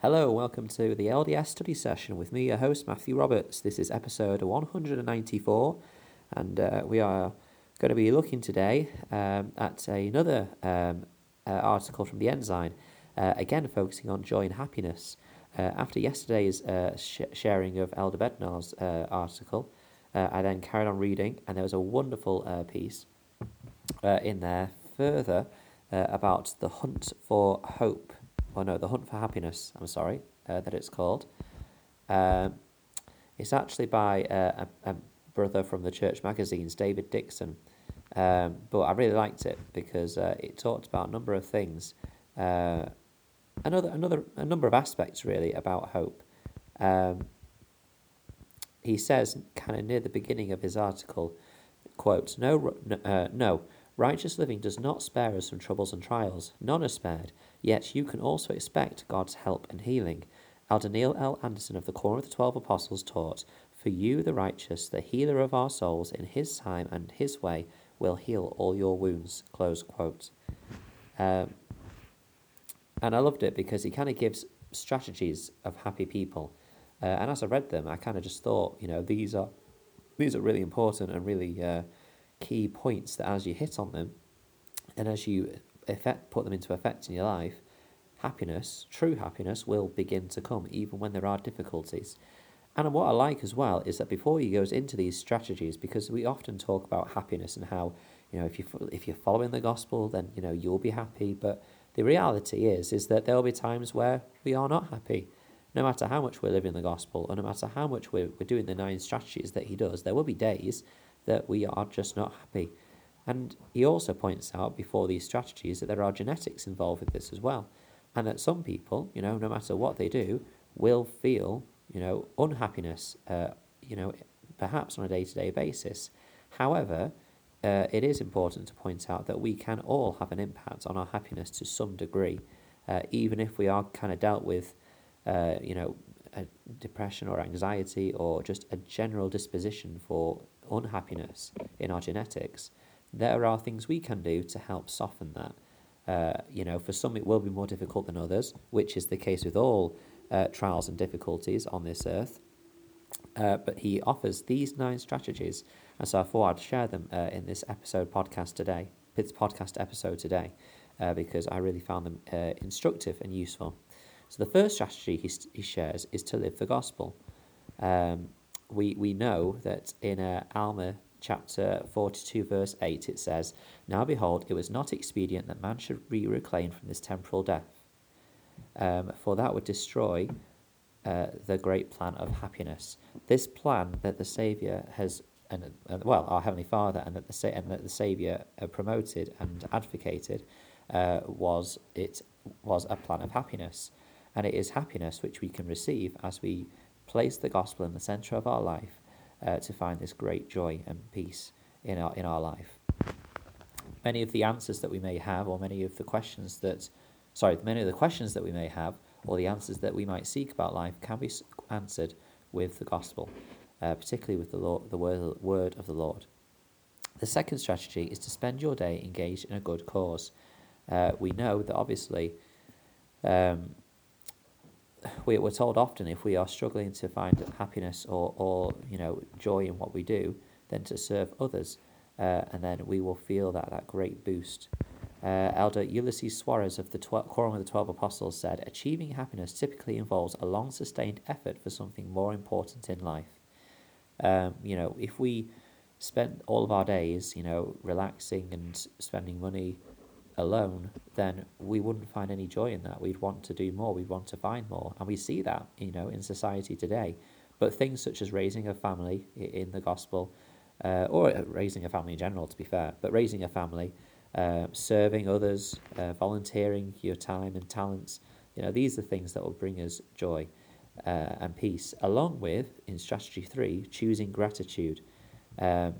Hello, welcome to the LDS study session with me, your host Matthew Roberts. This is episode 194, and uh, we are going to be looking today um, at another um, uh, article from the Ensign, uh, again focusing on joy and happiness. Uh, after yesterday's uh, sh- sharing of Elder Bednar's uh, article, I then carried on reading, and there was a wonderful piece in there further about the hunt for hope or no, The Hunt for Happiness, I'm sorry, uh, that it's called. Um, it's actually by uh, a, a, brother from the church magazines, David Dickson. Um, but I really liked it because uh, it talked about a number of things, uh, another another a number of aspects really about hope. Um, he says, kind of near the beginning of his article, quote, "No, uh, no, righteous living does not spare us from troubles and trials. None are spared. Yet you can also expect God's help and healing. Elder Neil L. Andersen of the Quorum of the Twelve Apostles taught, For you, the righteous, the healer of our souls, in his time and his way, will heal all your wounds. Close quote. Um, and I loved it because he kind of gives strategies of happy people. Uh, and as I read them, I kind of just thought, you know, these are these are really important and really uh, key points that as you hit on them, and as you effect, put them into effect in your life, happiness, true happiness, will begin to come, even when there are difficulties. And what I like as well is that before he goes into these strategies, because we often talk about happiness and how, you know, if you if you're following the gospel, then you know you'll be happy. But the reality is, is that there will be times where we are not happy, no matter how much we're living the gospel, or no matter how much we're, we're doing the nine strategies that he does. There will be days that we are just not happy. And he also points out before these strategies that there are genetics involved with this as well. And that some people, you know, no matter what they do, will feel, you know, unhappiness, uh, you know, perhaps on a day to day basis. However, uh, it is important to point out that we can all have an impact on our happiness to some degree, uh, even if we are kind of dealt with, uh, you know, depression or anxiety or just a general disposition for unhappiness in our genetics there are things we can do to help soften that. Uh, you know, for some it will be more difficult than others, which is the case with all uh, trials and difficulties on this earth. Uh, but he offers these nine strategies, and so I thought I'd share them uh, in this episode podcast today, this podcast episode today, uh, because I really found them uh, instructive and useful. So the first strategy he, he shares is to live the gospel. Um, we we know that in uh, Alma chapter 42, verse 8, it says, Now behold, it was not expedient that man should be reclaimed from this temporal death, um, for that would destroy uh, the great plan of happiness. This plan that the Saviour has, and uh, well, our Heavenly Father, and that the, and that the Saviour uh, promoted and advocated, uh, was it was a plan of happiness, and it is happiness which we can receive as we place the gospel in the centre of our life uh, to find this great joy and peace in our, in our life. Many of the answers that we may have, or many of the questions that, sorry, many of the questions that we may have, or the answers that we might seek about life, can be answered with the gospel, uh, particularly with the, Lord, the word, word of the Lord. The second strategy is to spend your day engaged in a good cause. Uh, we know that obviously um, we, we're told often if we are struggling to find happiness or, or you know joy in what we do, then to serve others, uh, and then we will feel that that great boost. Uh, Elder Ulisses Soares of the Quorum of the Twelve Apostles said, "Achieving happiness typically involves a long sustained effort for something more important in life. Um, you know, if we spend all of our days, you know, relaxing and spending money alone, then we wouldn't find any joy in that. We'd want to do more. We'd want to find more, and we see that you know in society today. But things such as raising a family in the gospel, uh, or raising a family in general, to be fair, but raising a family, uh, serving others, uh, volunteering your time and talents, you know, these are things that will bring us joy uh, and peace. Along with in strategy three, choosing gratitude. Um,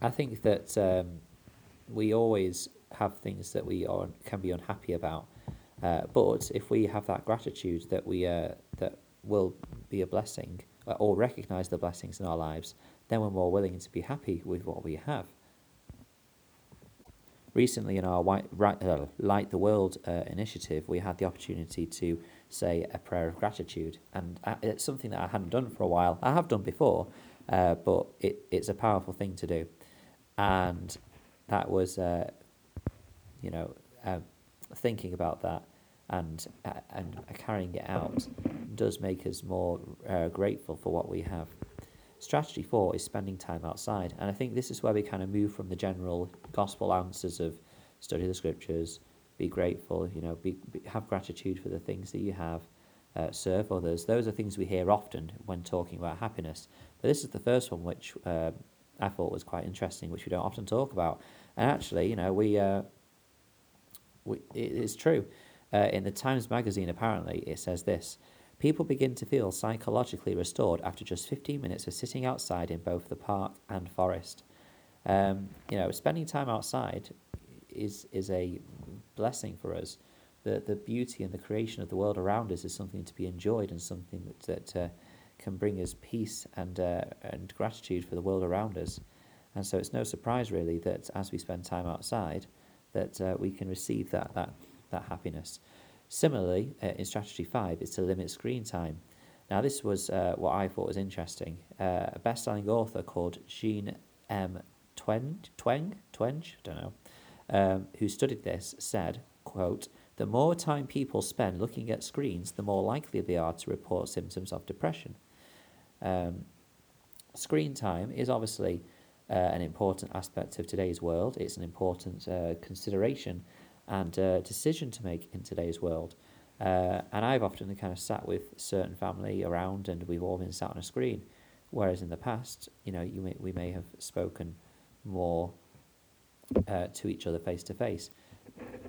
I think that um, we always have things that we are can be unhappy about. Uh, but if we have that gratitude that we uh, that will be a blessing uh, or recognize the blessings in our lives, then we're more willing to be happy with what we have. recently in our White, right, uh, Light the World uh, initiative, we had the opportunity to say a prayer of gratitude, and uh, it's something that I hadn't done for a while. I have done before, uh, but it, it's a powerful thing to do, and that was, uh, you know, uh, thinking about that and uh, and carrying it out does make us more uh, grateful for what we have. Strategy four is spending time outside, and I think this is where we kind of move from the general gospel answers of study the scriptures, be grateful, you know, be, be have gratitude for the things that you have, uh, serve others. Those are things we hear often when talking about happiness. But this is the first one which uh, I thought was quite interesting, which we don't often talk about. And actually, you know, we, uh, it is true. Uh, in the Times Magazine, apparently, it says this People begin to feel psychologically restored after just 15 minutes of sitting outside in both the park and forest. Um, you know, spending time outside is, is a blessing for us. The, the beauty and the creation of the world around us is something to be enjoyed and something that, that uh, can bring us peace and, uh, and gratitude for the world around us. And so it's no surprise, really, that as we spend time outside, that uh, we can receive that, that that happiness. Similarly, uh, in strategy five, is to limit screen time. Now, this was uh, what I thought was interesting. Uh, a best-selling author called Jean M. Twenge, Twenge, I don't know, um, who studied this, said, quote, the more time people spend looking at screens, the more likely they are to report symptoms of depression. Um, screen time is obviously uh, an important aspect of today's world. It's an important uh, consideration and uh, decision to make in today's world. Uh, and I've often kind of sat with certain family around, and we've all been sat on a screen. Whereas in the past, you know, you may, we may have spoken more uh, to each other face to face.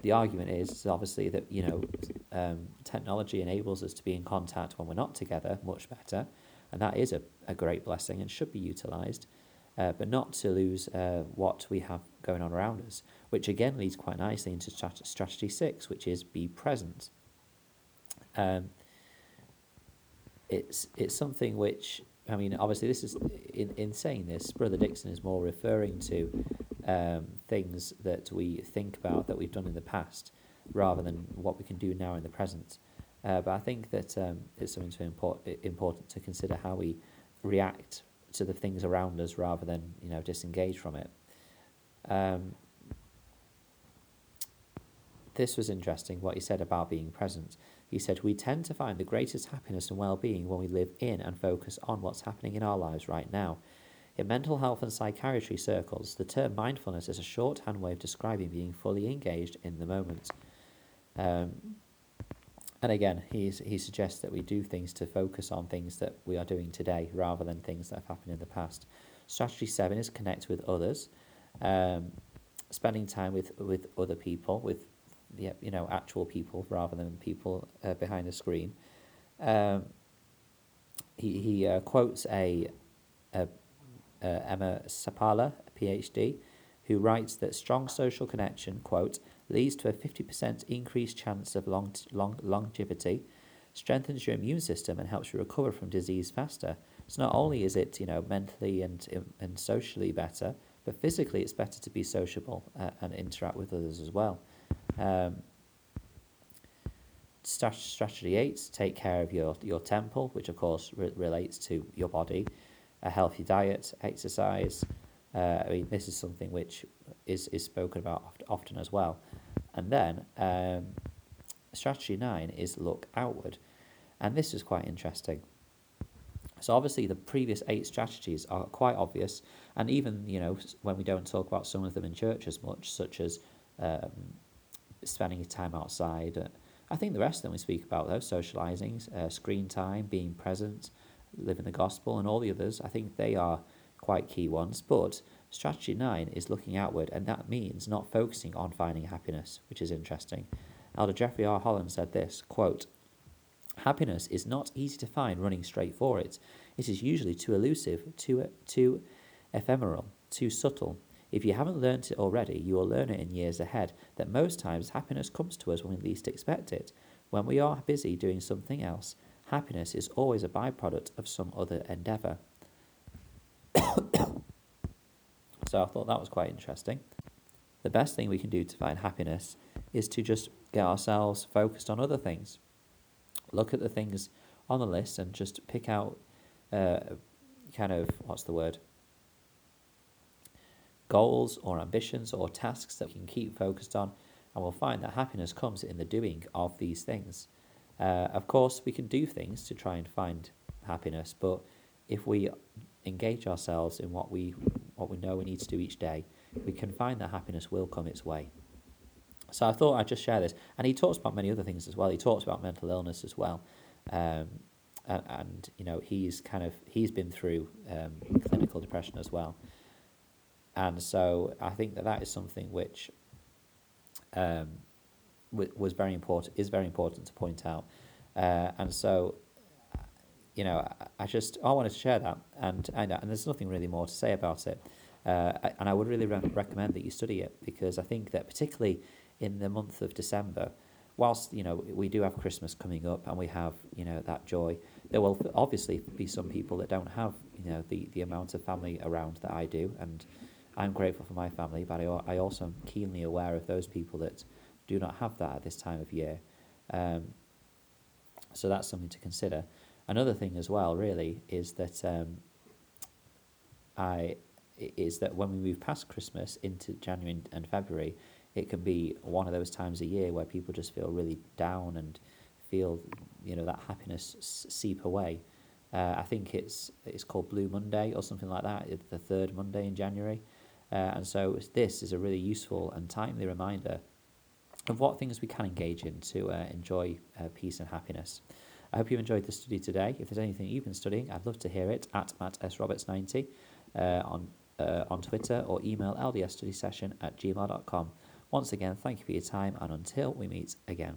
The argument is obviously that you know um, technology enables us to be in contact when we're not together much better, and that is a, a great blessing and should be utilised uh, but not to lose uh, what we have going on around us, which again leads quite nicely into strat- strategy six, which is be present. Um, it's it's something which I mean, obviously, this is in, in saying this, Brother Dickson is more referring to um, things that we think about that we've done in the past, rather than what we can do now in the present. Uh, but I think that um, it's something to import, important to consider how we react to the things around us rather than you know disengage from it. Um, this was interesting what he said about being present. He said, We tend to find the greatest happiness and well being when we live in and focus on what's happening in our lives right now. In mental health and psychiatry circles, the term mindfulness is a shorthand way of describing being fully engaged in the moment. Um, and again, he's, he suggests that we do things to focus on things that we are doing today rather than things that have happened in the past. Strategy seven is connect with others, um, spending time with, with other people, with the, you know actual people rather than people uh, behind a screen. Um, he he uh, quotes a, a, a Emma Seppälä, a PhD, who writes that strong social connection, quote, leads to a 50% increased chance of long, long, longevity, strengthens your immune system and helps you recover from disease faster. So not only is it, you know, mentally and, and socially better, but physically it's better to be sociable uh, and interact with others as well. Um, strategy eight, take care of your, your temple, which of course re- relates to your body, a healthy diet, exercise, uh, I mean, this is something which is, is spoken about oft, often as well. And then um, strategy nine is look outward. And this is quite interesting. So obviously the previous eight strategies are quite obvious, and even you know when we don't talk about some of them in church as much, such as um, spending time outside. Uh, I think the rest of them we speak about though, socializing, uh, screen time, being present, living the gospel, and all the others. I think they are quite key ones. But strategy nine is looking outward, and that means not focusing on finding happiness, which is interesting. Elder Jeffrey R. Holland said this quote, Happiness is not easy to find running straight for it. It is usually too elusive, too, too ephemeral, too subtle. If you haven't learnt it already, you will learn it in years ahead that most times happiness comes to us when we least expect it. When we are busy doing something else, happiness is always a byproduct of some other endeavour. so I thought that was quite interesting. the best thing we can do to find happiness is to just get ourselves focused on other things. Look at the things on the list and just pick out uh, kind of, what's the word? Goals or ambitions or tasks that we can keep focused on, and we'll find that happiness comes in the doing of these things. Uh, of course, we can do things to try and find happiness, but if we engage ourselves in what we what we know we need to do each day, we can find that happiness will come its way. So I thought I'd just share this. And he talks about many other things as well. He talks about mental illness as well. Um, and, and, you know, he's kind of, he's been through um, clinical depression as well. And so I think that that is something which um, was very important, is very important to point out. Uh, and so, you know, I just, I wanted to share that. And, and, and there's nothing really more to say about it. Uh, and I would really re- recommend that you study it because I think that particularly in the month of December, whilst you know we do have Christmas coming up and we have you know that joy, there will obviously be some people that don't have you know the the amount of family around that I do, and I'm grateful for my family, but I I also am keenly aware of those people that do not have that at this time of year. Um, so that's something to consider. Another thing as well, really, is that um, I is that when we move past Christmas into January and February, it can be one of those times a year where people just feel really down and feel you know that happiness seep away. Uh, I think it's it's called Blue Monday or something like that. It's the third Monday in January, uh, and so this is a really useful and timely reminder of what things we can engage in to uh, enjoy uh, peace and happiness. I hope you've enjoyed the study today. If there's anything you've been studying, I'd love to hear it at Matt S Roberts ninety uh, on uh, on Twitter or email ldsstudysession at gmail.com. Once again, thank you for your time, and until we meet again.